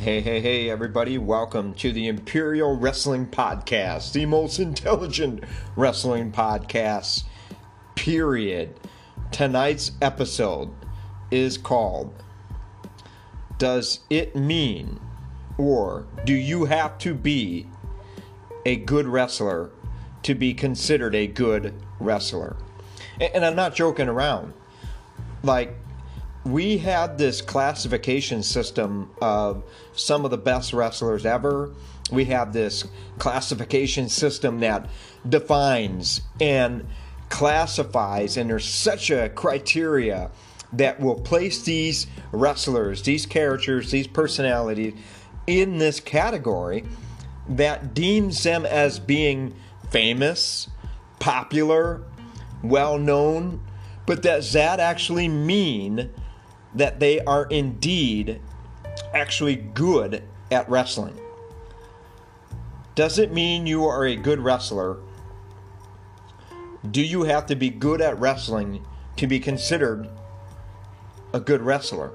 Hey, hey, hey, everybody. Welcome to the Imperial Wrestling Podcast, the most intelligent wrestling podcast, period. Tonight's episode is called Does It Mean or Do You Have to Be a Good Wrestler to be considered a good wrestler? And I'm not joking around. Like, we had this classification system of some of the best wrestlers ever. We have this classification system that defines and classifies, and there's such a criteria that will place these wrestlers, these characters, these personalities in this category that deems them as being famous, popular, well known, but does that actually mean that they are indeed actually good at wrestling. Does it mean you are a good wrestler? Do you have to be good at wrestling to be considered a good wrestler?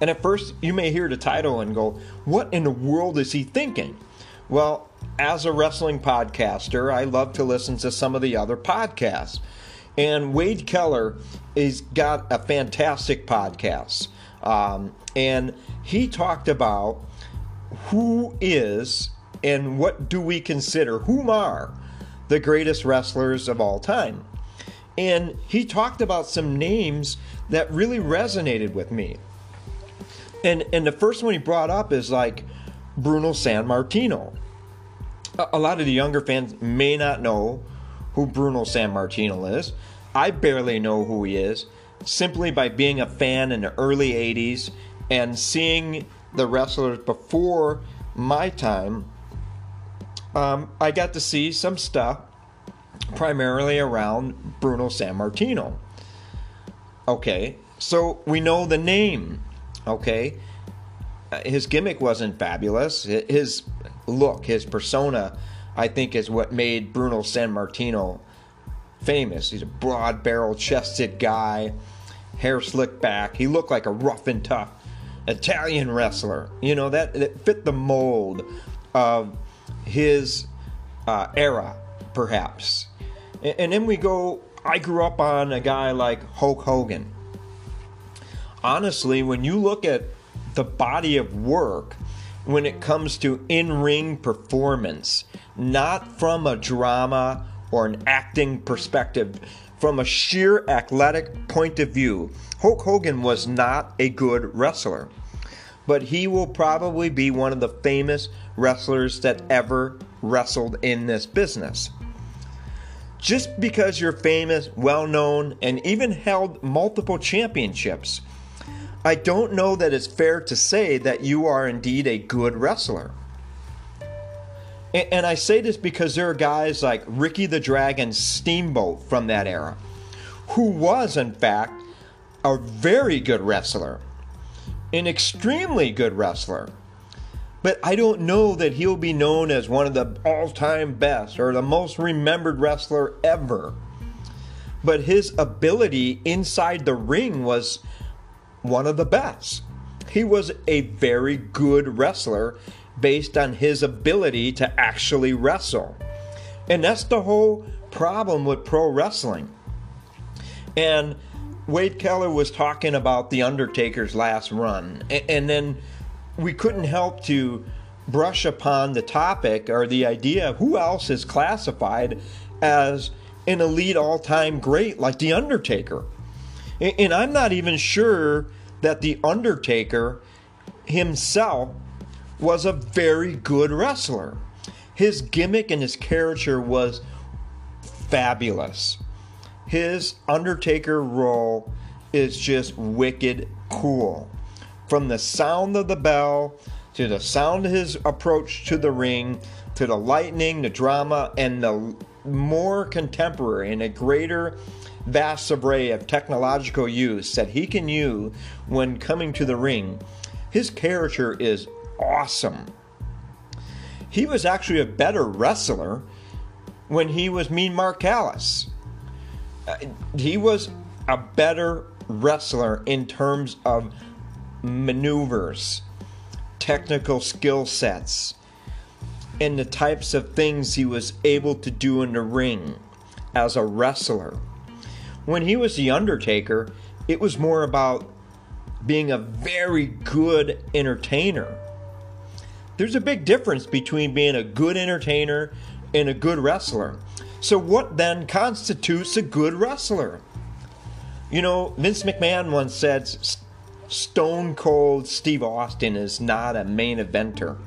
And at first, you may hear the title and go, What in the world is he thinking? Well, as a wrestling podcaster, I love to listen to some of the other podcasts. And Wade Keller has got a fantastic podcast. Um, and he talked about who is and what do we consider, whom are the greatest wrestlers of all time. And he talked about some names that really resonated with me. And, and the first one he brought up is like Bruno Sammartino. A, a lot of the younger fans may not know who Bruno Sammartino is. I barely know who he is simply by being a fan in the early 80s and seeing the wrestlers before my time. Um, I got to see some stuff primarily around Bruno Sammartino. Okay, so we know the name. Okay, his gimmick wasn't fabulous. His look, his persona, I think, is what made Bruno Sammartino famous. He's a broad barrel chested guy, hair slicked back. He looked like a rough and tough Italian wrestler. You know, that, that fit the mold of his uh, era, perhaps. And, and then we go, I grew up on a guy like Hulk Hogan. Honestly, when you look at the body of work, when it comes to in ring performance, not from a drama or an acting perspective, from a sheer athletic point of view, Hulk Hogan was not a good wrestler. But he will probably be one of the famous wrestlers that ever wrestled in this business. Just because you're famous, well known, and even held multiple championships, I don't know that it's fair to say that you are indeed a good wrestler. And I say this because there are guys like Ricky the Dragon Steamboat from that era, who was, in fact, a very good wrestler, an extremely good wrestler. But I don't know that he'll be known as one of the all time best or the most remembered wrestler ever. But his ability inside the ring was one of the best. He was a very good wrestler based on his ability to actually wrestle. And that's the whole problem with pro wrestling. And Wade Keller was talking about The Undertaker's last run. And then we couldn't help to brush upon the topic or the idea of who else is classified as an elite all time great like The Undertaker. And I'm not even sure that The Undertaker himself was a very good wrestler. His gimmick and his character was fabulous. His Undertaker role is just wicked cool. From the sound of the bell to the sound of his approach to the ring to the lightning, the drama, and the more contemporary and a greater vast array of technological use that he can use when coming to the ring, his character is awesome. He was actually a better wrestler when he was Mean Mark Callous. Uh, he was a better wrestler in terms of maneuvers technical skill sets and the types of things he was able to do in the ring as a wrestler. When he was The Undertaker, it was more about being a very good entertainer. There's a big difference between being a good entertainer and a good wrestler. So, what then constitutes a good wrestler? You know, Vince McMahon once said Stone Cold Steve Austin is not a main eventer.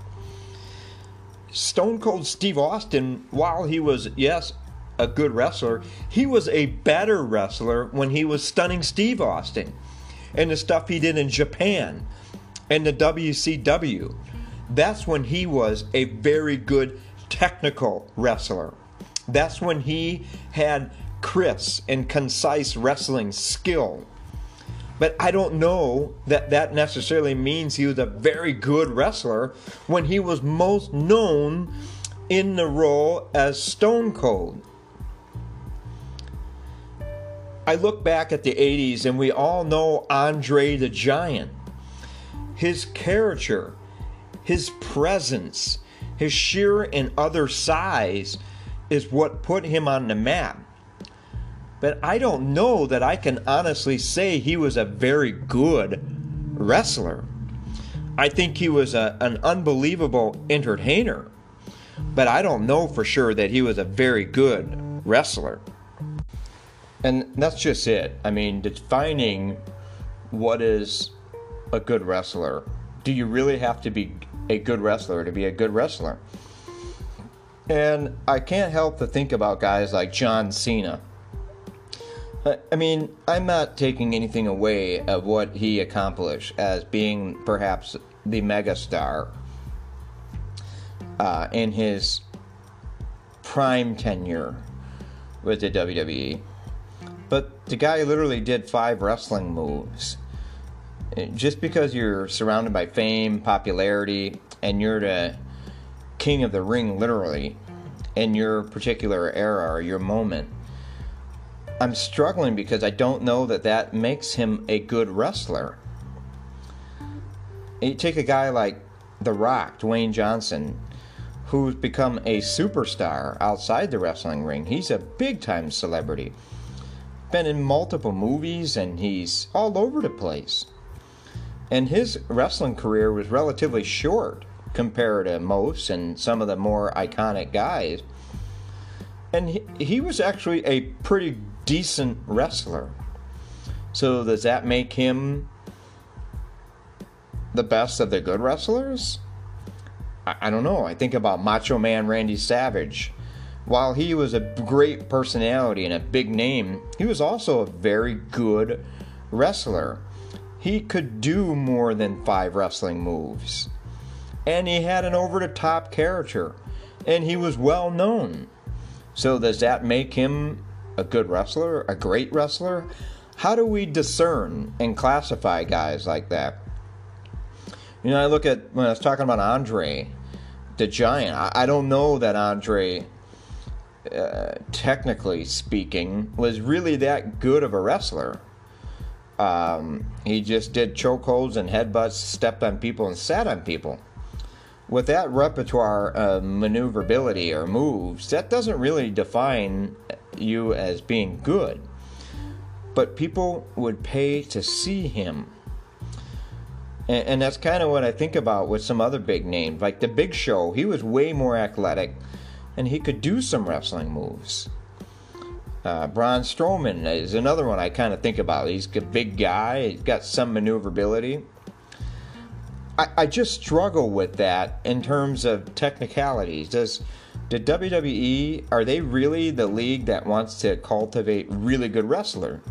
Stone Cold Steve Austin, while he was, yes, a good wrestler, he was a better wrestler when he was stunning Steve Austin and the stuff he did in Japan and the WCW. That's when he was a very good technical wrestler. That's when he had crisp and concise wrestling skill. But I don't know that that necessarily means he was a very good wrestler when he was most known in the role as Stone Cold. I look back at the 80s and we all know Andre the Giant. His character, his presence, his sheer and other size is what put him on the map. But I don't know that I can honestly say he was a very good wrestler. I think he was a, an unbelievable entertainer, but I don't know for sure that he was a very good wrestler. And that's just it. I mean, defining what is a good wrestler. Do you really have to be a good wrestler to be a good wrestler? And I can't help to think about guys like John Cena. I mean, I'm not taking anything away of what he accomplished as being perhaps the megastar uh, in his prime tenure with the WWE. But the guy literally did five wrestling moves. Just because you're surrounded by fame, popularity, and you're the king of the ring, literally, in your particular era or your moment, I'm struggling because I don't know that that makes him a good wrestler. You take a guy like The Rock, Dwayne Johnson, who's become a superstar outside the wrestling ring. He's a big time celebrity been in multiple movies and he's all over the place. And his wrestling career was relatively short compared to most and some of the more iconic guys. And he, he was actually a pretty decent wrestler. So, does that make him the best of the good wrestlers? I, I don't know. I think about Macho Man Randy Savage while he was a great personality and a big name, he was also a very good wrestler. He could do more than five wrestling moves. And he had an over the top character. And he was well known. So, does that make him a good wrestler? A great wrestler? How do we discern and classify guys like that? You know, I look at when I was talking about Andre the Giant, I, I don't know that Andre uh, technically speaking, was really that good of a wrestler. Um, he just did chokeholds and headbutts, stepped on people, and sat on people. With that repertoire of maneuverability or moves, that doesn't really define you as being good. But people would pay to see him. And, and that's kind of what I think about with some other big names. Like the Big Show, he was way more athletic and he could do some wrestling moves. Uh, Braun Strowman is another one I kind of think about. He's a big guy, he's got some maneuverability. I, I just struggle with that in terms of technicalities. Does the WWE are they really the league that wants to cultivate really good wrestler?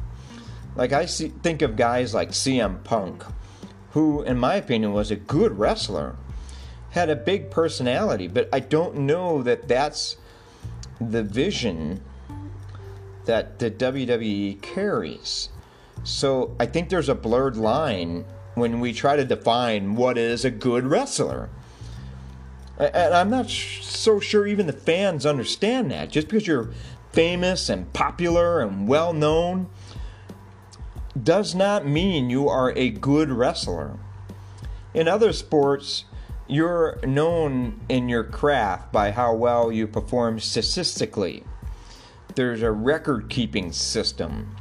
Like I see, think of guys like CM Punk, who, in my opinion, was a good wrestler had a big personality, but I don't know that that's the vision that the WWE carries. So I think there's a blurred line when we try to define what is a good wrestler. And I'm not so sure even the fans understand that. Just because you're famous and popular and well known does not mean you are a good wrestler. In other sports, you're known in your craft by how well you perform statistically. There's a record keeping system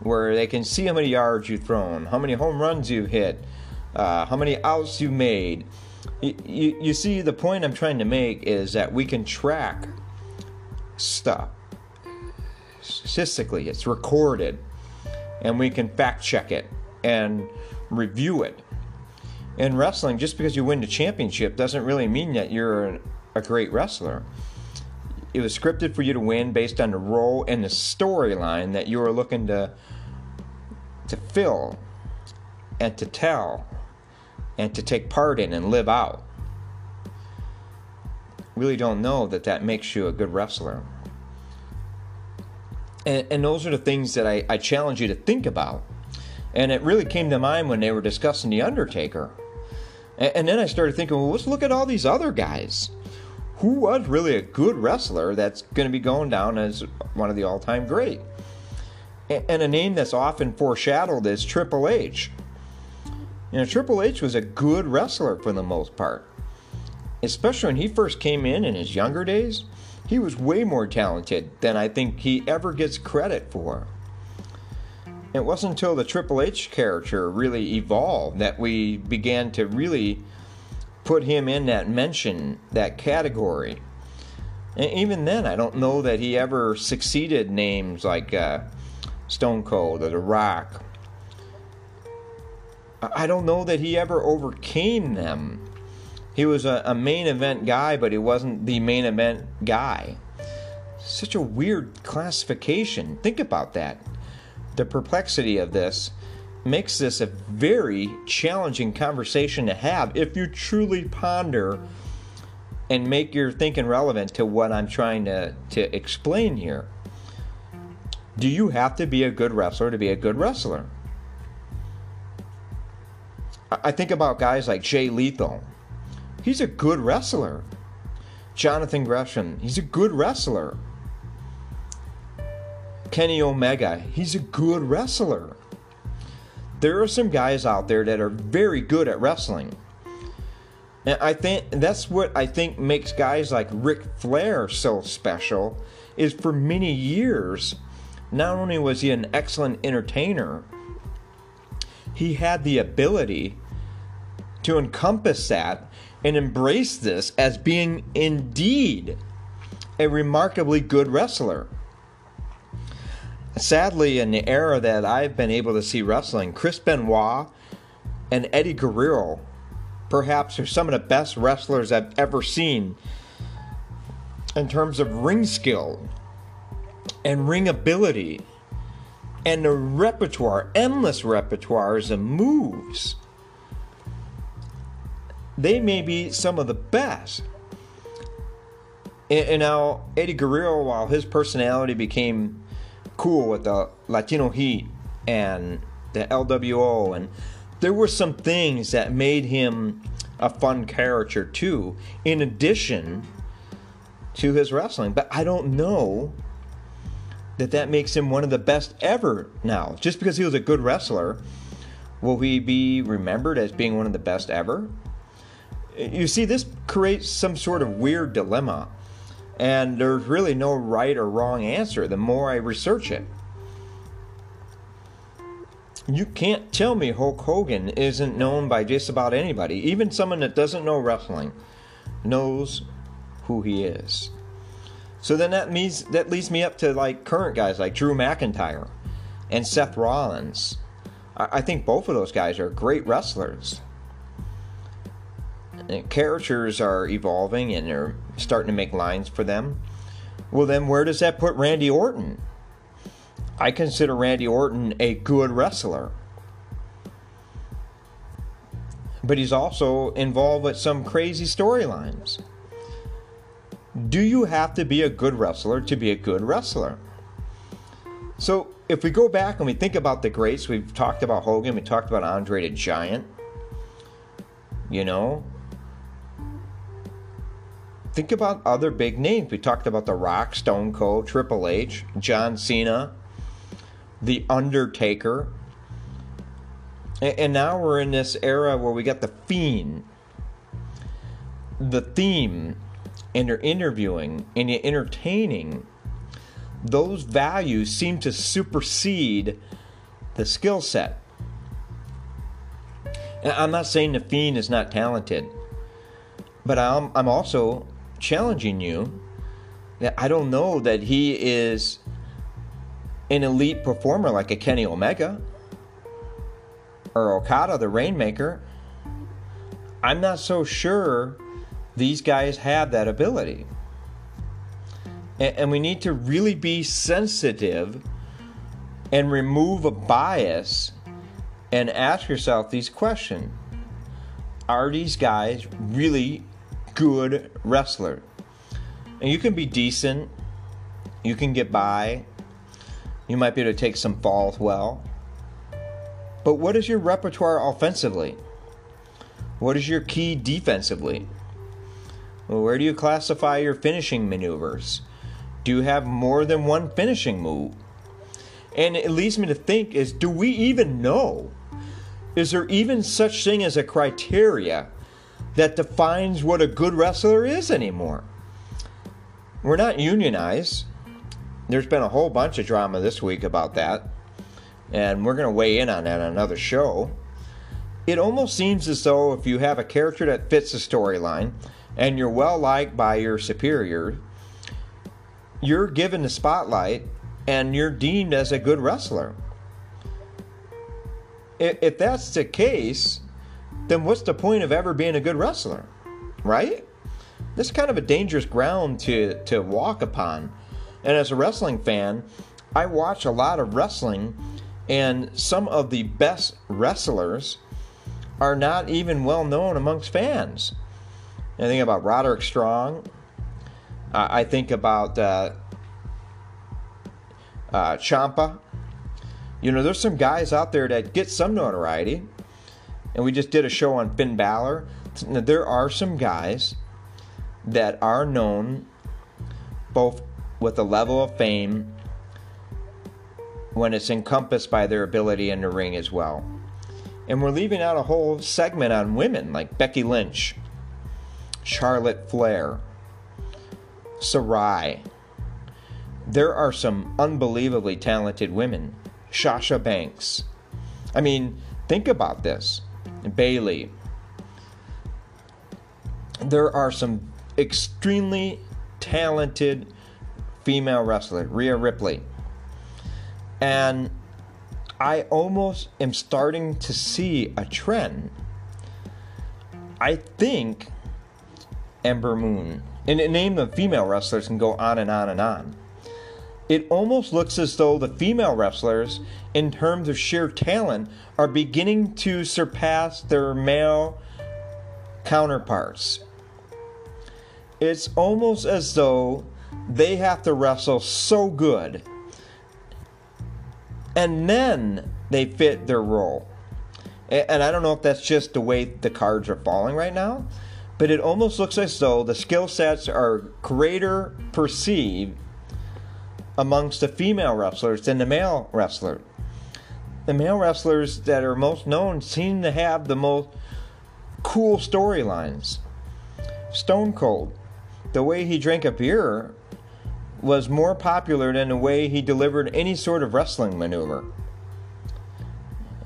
where they can see how many yards you've thrown, how many home runs you've hit, uh, how many outs you've made. You, you, you see, the point I'm trying to make is that we can track stuff statistically, it's recorded, and we can fact check it and review it. In wrestling, just because you win the championship doesn't really mean that you're a great wrestler. It was scripted for you to win based on the role and the storyline that you were looking to to fill and to tell and to take part in and live out. Really don't know that that makes you a good wrestler. And, and those are the things that I, I challenge you to think about. And it really came to mind when they were discussing The Undertaker. And, and then I started thinking, well, let's look at all these other guys. Who was really a good wrestler that's going to be going down as one of the all time great? And a name that's often foreshadowed is Triple H. You know, Triple H was a good wrestler for the most part. Especially when he first came in in his younger days, he was way more talented than I think he ever gets credit for. It wasn't until the Triple H character really evolved that we began to really put him in that mention, that category. And even then, I don't know that he ever succeeded names like uh, Stone Cold or The Rock. I don't know that he ever overcame them. He was a, a main event guy, but he wasn't the main event guy. Such a weird classification. Think about that. The perplexity of this makes this a very challenging conversation to have if you truly ponder and make your thinking relevant to what I'm trying to, to explain here. Do you have to be a good wrestler to be a good wrestler? I think about guys like Jay Lethal. He's a good wrestler. Jonathan Gresham, he's a good wrestler. Kenny Omega, he's a good wrestler. There are some guys out there that are very good at wrestling. And I think that's what I think makes guys like Ric Flair so special is for many years not only was he an excellent entertainer, he had the ability to encompass that and embrace this as being indeed a remarkably good wrestler. Sadly, in the era that I've been able to see wrestling, Chris Benoit and Eddie Guerrero perhaps are some of the best wrestlers I've ever seen in terms of ring skill and ring ability and the repertoire, endless repertoires of moves. They may be some of the best. And, and now, Eddie Guerrero, while his personality became cool with the Latino Heat and the LWO, and there were some things that made him a fun character too, in addition to his wrestling. But I don't know that that makes him one of the best ever now. Just because he was a good wrestler, will he be remembered as being one of the best ever? You see, this creates some sort of weird dilemma, and there's really no right or wrong answer the more I research it. You can't tell me Hulk Hogan isn't known by just about anybody. Even someone that doesn't know wrestling knows who he is. So then that means that leads me up to like current guys like Drew McIntyre and Seth Rollins. I, I think both of those guys are great wrestlers. Characters are evolving and they're starting to make lines for them. Well, then where does that put Randy Orton? I consider Randy Orton a good wrestler. But he's also involved with some crazy storylines. Do you have to be a good wrestler to be a good wrestler? So, if we go back and we think about the greats, we've talked about Hogan, we talked about Andre the Giant. You know, think about other big names. We talked about The Rock, Stone Cold, Triple H, John Cena, The Undertaker. And now we're in this era where we got The Fiend. the theme and you're interviewing and you're entertaining, those values seem to supersede the skill set. I'm not saying the Fiend is not talented, but I'm, I'm also challenging you that I don't know that he is an elite performer like a Kenny Omega or Okada, the Rainmaker. I'm not so sure these guys have that ability. And, and we need to really be sensitive and remove a bias and ask yourself these questions Are these guys really good wrestler. And you can be decent, you can get by, you might be able to take some falls well. But what is your repertoire offensively? What is your key defensively? Where do you classify your finishing maneuvers? Do you have more than one finishing move? And it leads me to think is do we even know? Is there even such thing as a criteria that defines what a good wrestler is anymore? We're not unionized. There's been a whole bunch of drama this week about that, and we're going to weigh in on that on another show. It almost seems as though if you have a character that fits the storyline and you're well liked by your superior, you're given the spotlight and you're deemed as a good wrestler. If that's the case, then what's the point of ever being a good wrestler? Right? This is kind of a dangerous ground to, to walk upon. And as a wrestling fan, I watch a lot of wrestling, and some of the best wrestlers are not even well known amongst fans. I think about Roderick Strong. I think about uh, uh, Ciampa. You know, there's some guys out there that get some notoriety, and we just did a show on Finn Balor. There are some guys that are known both with a level of fame when it's encompassed by their ability in the ring as well. And we're leaving out a whole segment on women like Becky Lynch, Charlotte Flair, Sarai. There are some unbelievably talented women. Sasha Banks. I mean, think about this. Bayley. There are some extremely talented female wrestlers. Rhea Ripley. And I almost am starting to see a trend. I think Ember Moon, and the name of female wrestlers can go on and on and on. It almost looks as though the female wrestlers, in terms of sheer talent, are beginning to surpass their male counterparts. It's almost as though they have to wrestle so good and then they fit their role. And I don't know if that's just the way the cards are falling right now, but it almost looks as though the skill sets are greater perceived amongst the female wrestlers than the male wrestler. The male wrestlers that are most known seem to have the most cool storylines. Stone Cold, the way he drank a beer was more popular than the way he delivered any sort of wrestling maneuver.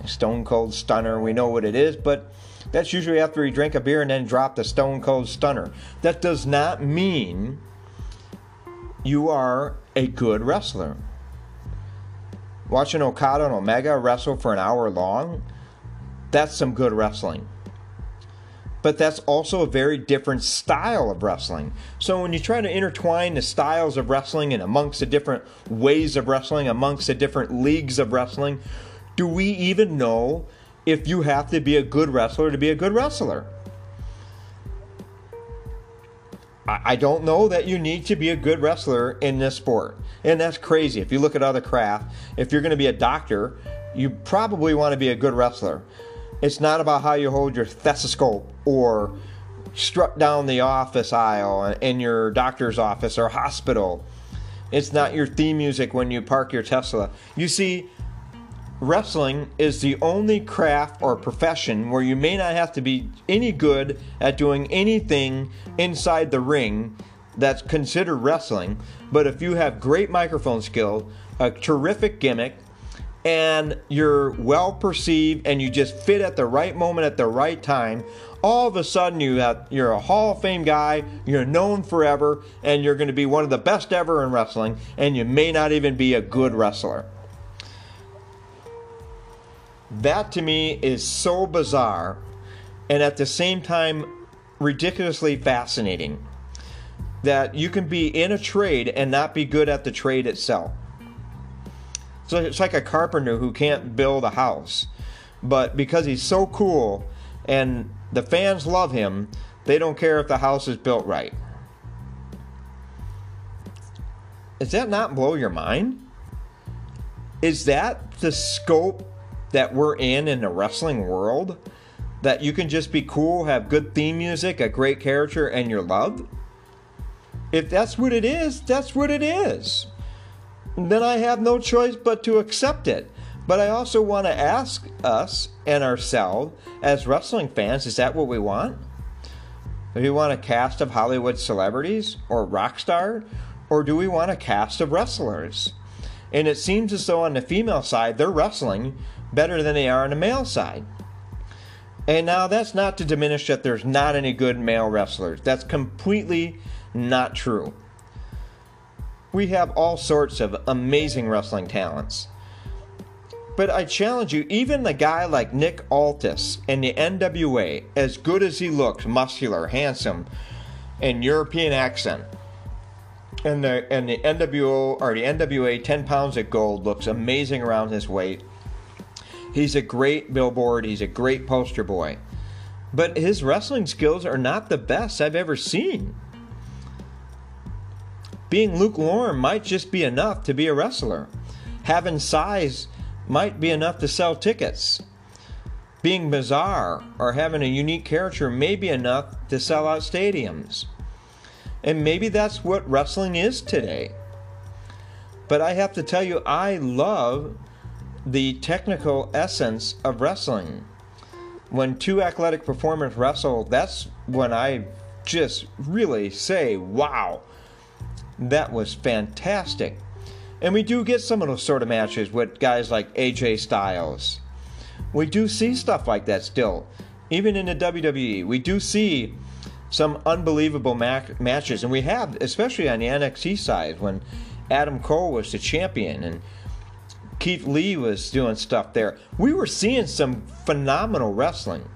Stone Cold Stunner, we know what it is, but that's usually after he drank a beer and then dropped a Stone Cold Stunner. That does not mean you are a good wrestler. Watching Okada and Omega wrestle for an hour long, that's some good wrestling but that's also a very different style of wrestling. So when you try to intertwine the styles of wrestling and amongst the different ways of wrestling, amongst the different leagues of wrestling, do we even know if you have to be a good wrestler to be a good wrestler? I don't know that you need to be a good wrestler in this sport. And that's crazy. If you look at other craft, if you're going to be a doctor, you probably want to be a good wrestler. It's not about how you hold your stethoscope or strut down the office aisle in your doctor's office or hospital. It's not your theme music when you park your Tesla. You see, wrestling is the only craft or profession where you may not have to be any good at doing anything inside the ring that's considered wrestling. But if you have great microphone skill, a terrific gimmick, and you're well perceived and you just fit at the right moment at the right time, all of a sudden you have, you're a Hall of Fame guy, you're known forever, and you're going to be one of the best ever in wrestling, and you may not even be a good wrestler. That to me is so bizarre and at the same time ridiculously fascinating that you can be in a trade and not be good at the trade itself. So it's like a carpenter who can't build a house, but because he's so cool and the fans love him, they don't care if the house is built right. Does that not blow your mind? Is that the scope that we're in in the wrestling world? That you can just be cool, have good theme music, a great character, and you're loved? If that's what it is, that's what it is. Then I have no choice but to accept it. But I also want to ask us and ourselves as wrestling fans is that what we want? Do we want a cast of Hollywood celebrities or rock star? Or do we want a cast of wrestlers? And it seems as though on the female side, they're wrestling better than they are on the male side. And now that's not to diminish that there's not any good male wrestlers. That's completely not true. We have all sorts of amazing wrestling talents. But I challenge you, even a guy like Nick Aldis in the NWA, as good as he looks, muscular, handsome, and European accent, and the and the NWO or the NWA 10 pounds of gold looks amazing around his weight. He's a great billboard, he's a great poster boy. But his wrestling skills are not the best I've ever seen. Being Luke Lauren might just be enough to be a wrestler. Having size might be enough to sell tickets. Being bizarre or having a unique character may be enough to sell out stadiums. And maybe that's what wrestling is today. But I have to tell you, I love the technical essence of wrestling. When two athletic performers wrestle, that's when I just really say, wow, that was fantastic. And we do get some of those sort of matches with guys like AJ Styles. We do see stuff like that still. Even in the WWE, we do see some unbelievable matches. And we have, especially on the NXT side, when Adam Cole was the champion and Keith Lee was doing stuff there. We were seeing some phenomenal wrestling.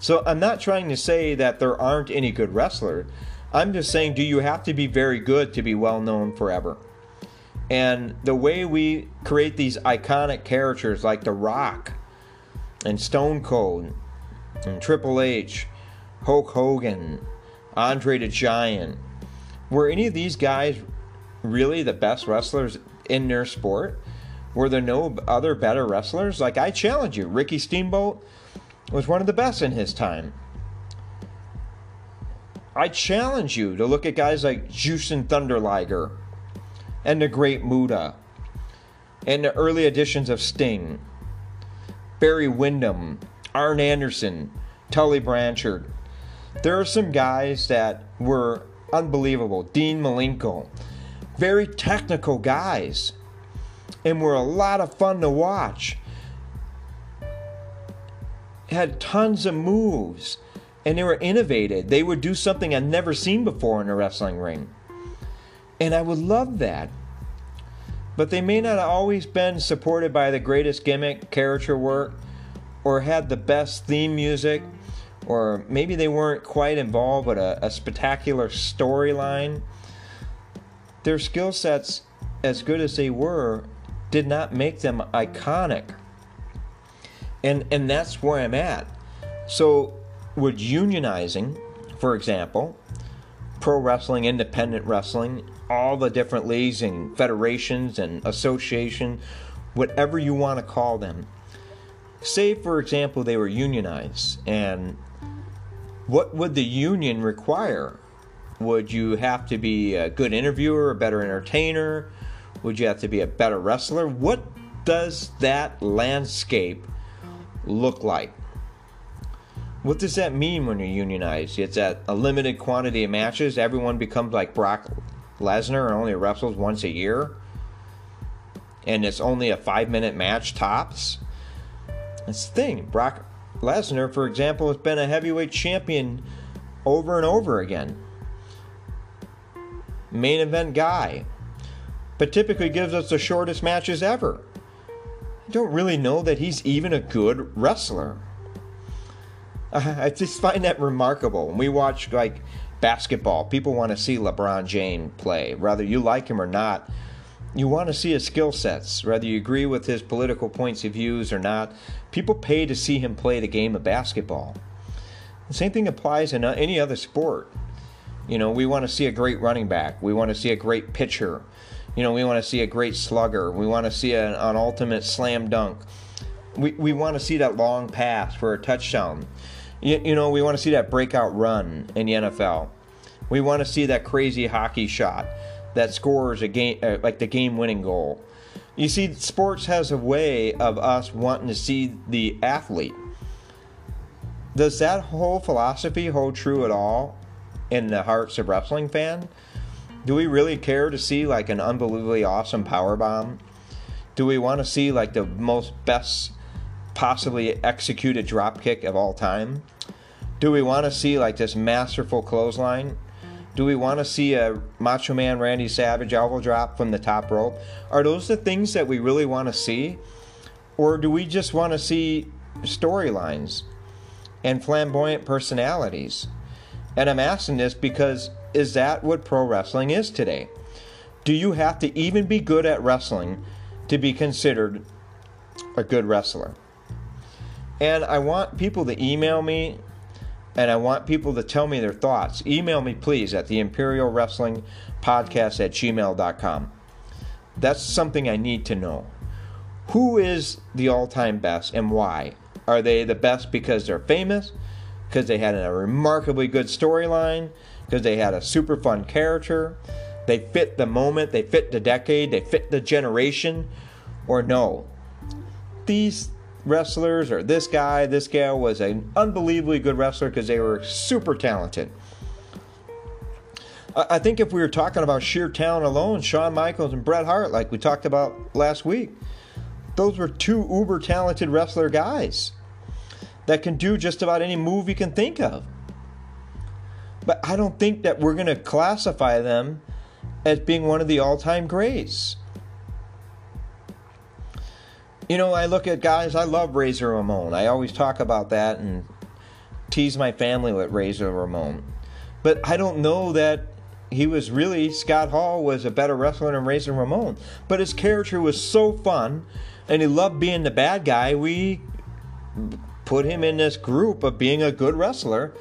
So I'm not trying to say that there aren't any good wrestlers. I'm just saying, do you have to be very good to be well known forever? And the way we create these iconic characters like The Rock and Stone Cold and Triple H, Hulk Hogan, Andre the Giant, were any of these guys really the best wrestlers in their sport? Were there no other better wrestlers? Like, I challenge you, Ricky Steamboat was one of the best in his time. I challenge you to look at guys like Jushin Thunder Liger and the Great Muta and the early editions of Sting, Barry Windham, Arn Anderson, Tully Blanchard. There are some guys that were unbelievable. Dean Malenko, very technical guys and were a lot of fun to watch. Had tons of moves and they were innovative. They would do something I'd never seen before in a wrestling ring. And I would love that. But they may not have always been supported by the greatest gimmick, character work, or had the best theme music, or maybe they weren't quite involved with a, a spectacular storyline. Their skill sets, as good as they were, did not make them iconic. And and that's where I'm at. So would unionizing, for example, pro wrestling, independent wrestling, all the different leagues and federations and association, whatever you want to call them. Say, for example, they were unionized, and what would the union require? Would you have to be a good interviewer, a better entertainer? Would you have to be a better wrestler? What does that landscape look like? What does that mean when you're unionized? It's at a limited quantity of matches. Everyone becomes like Brock Lesnar and only wrestles once a year. And it's only a five minute match tops. That's the thing. Brock Lesnar, for example, has been a heavyweight champion over and over again. Main event guy. But typically gives us the shortest matches ever. I don't really know that he's even a good wrestler. I just find that remarkable. When we watch like basketball, people want to see LeBron James play, whether you like him or not. You want to see his skill sets, whether you agree with his political points of views or not. People pay to see him play the game of basketball. The same thing applies in uh, any other sport. You know, we want to see a great running back. We want to see a great pitcher. You know, we want to see a great slugger. We want to see an, an ultimate slam dunk. We, we want to see that long pass for a touchdown. You, you know, we want to see that breakout run in the NFL. We want to see that crazy hockey shot that scores a game, uh, like the game-winning goal. You see, sports has a way of us wanting to see the athlete. Does that whole philosophy hold true at all in the hearts of wrestling fan? Do we really care to see like an unbelievably awesome power bomb? Do we want to see like the most best possibly executed drop kick of all time? Do we want to see like this masterful clothesline? Do we want to see a Macho Man Randy Savage elbow drop from the top rope? Are those the things that we really want to see? Or do we just want to see storylines and flamboyant personalities? And I'm asking this because is that what pro wrestling is today? Do you have to even be good at wrestling to be considered a good wrestler? And I want people to email me and I want people to tell me their thoughts. Email me, please, at the Imperial Wrestling Podcast at gmail.com. That's something I need to know. Who is the all time best and why? Are they the best because they're famous? Because they had a remarkably good storyline? Because they had a super fun character? They fit the moment, they fit the decade, they fit the generation? Or no? These wrestlers or this guy, this gal was an unbelievably good wrestler because they were super talented. I think if we were talking about sheer talent alone, Shawn Michaels and Bret Hart, like we talked about last week, those were two uber talented wrestler guys that can do just about any move you can think of. But I don't think that we're going to classify them as being one of the all time greats. You know, I look at guys, I love Razor Ramon. I always talk about that and tease my family with Razor Ramon. But I don't know that he was really, Scott Hall was a better wrestler than Razor Ramon. But his character was so fun and he loved being the bad guy, we put him in this group of being a good wrestler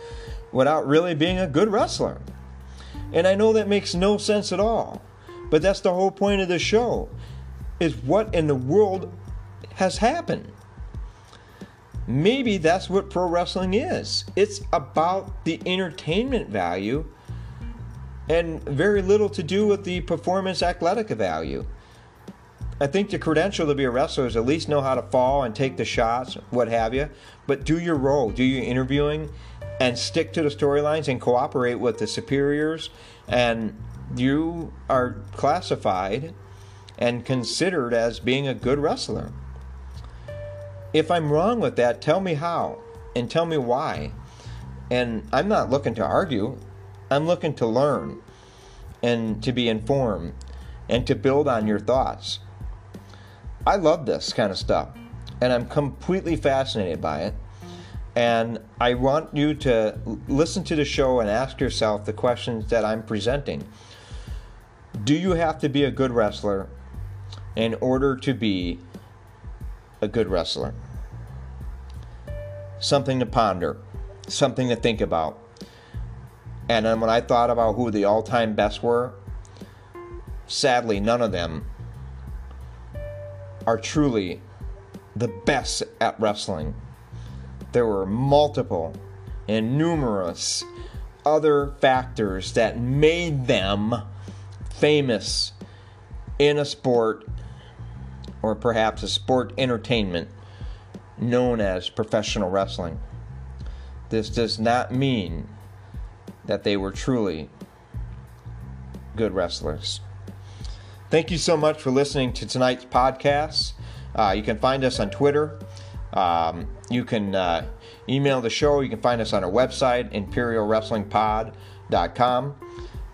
without really being a good wrestler. And I know that makes no sense at all. But that's the whole point of the show. Is what in the world has happened. Maybe that's what pro wrestling is. It's about the entertainment value and very little to do with the performance athletic value. I think the credential to be a wrestler is at least know how to fall and take the shots, what have you, but do your role, do your interviewing, and stick to the storylines and cooperate with the superiors, and you are classified and considered as being a good wrestler. If I'm wrong with that, tell me how and tell me why. And I'm not looking to argue, I'm looking to learn and to be informed and to build on your thoughts. I love this kind of stuff and I'm completely fascinated by it. And I want you to listen to the show and ask yourself the questions that I'm presenting. Do you have to be a good wrestler in order to be a good wrestler. Something to ponder, something to think about. And then when I thought about who the all time best were, sadly, none of them are truly the best at wrestling. There were multiple and numerous other factors that made them famous in a sport or perhaps a sport entertainment known as professional wrestling. This does not mean that they were truly good wrestlers. Thank you so much for listening to tonight's podcast. Uh, you can find us on Twitter. Um, you can uh, email the show. You can find us on our website, imperialwrestlingpod.com.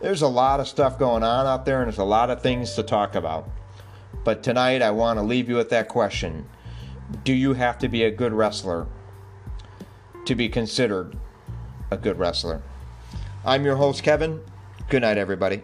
There's a lot of stuff going on out there, and there's a lot of things to talk about. But tonight, I want to leave you with that question Do you have to be a good wrestler to be considered a good wrestler? I'm your host, Kevin. Good night, everybody.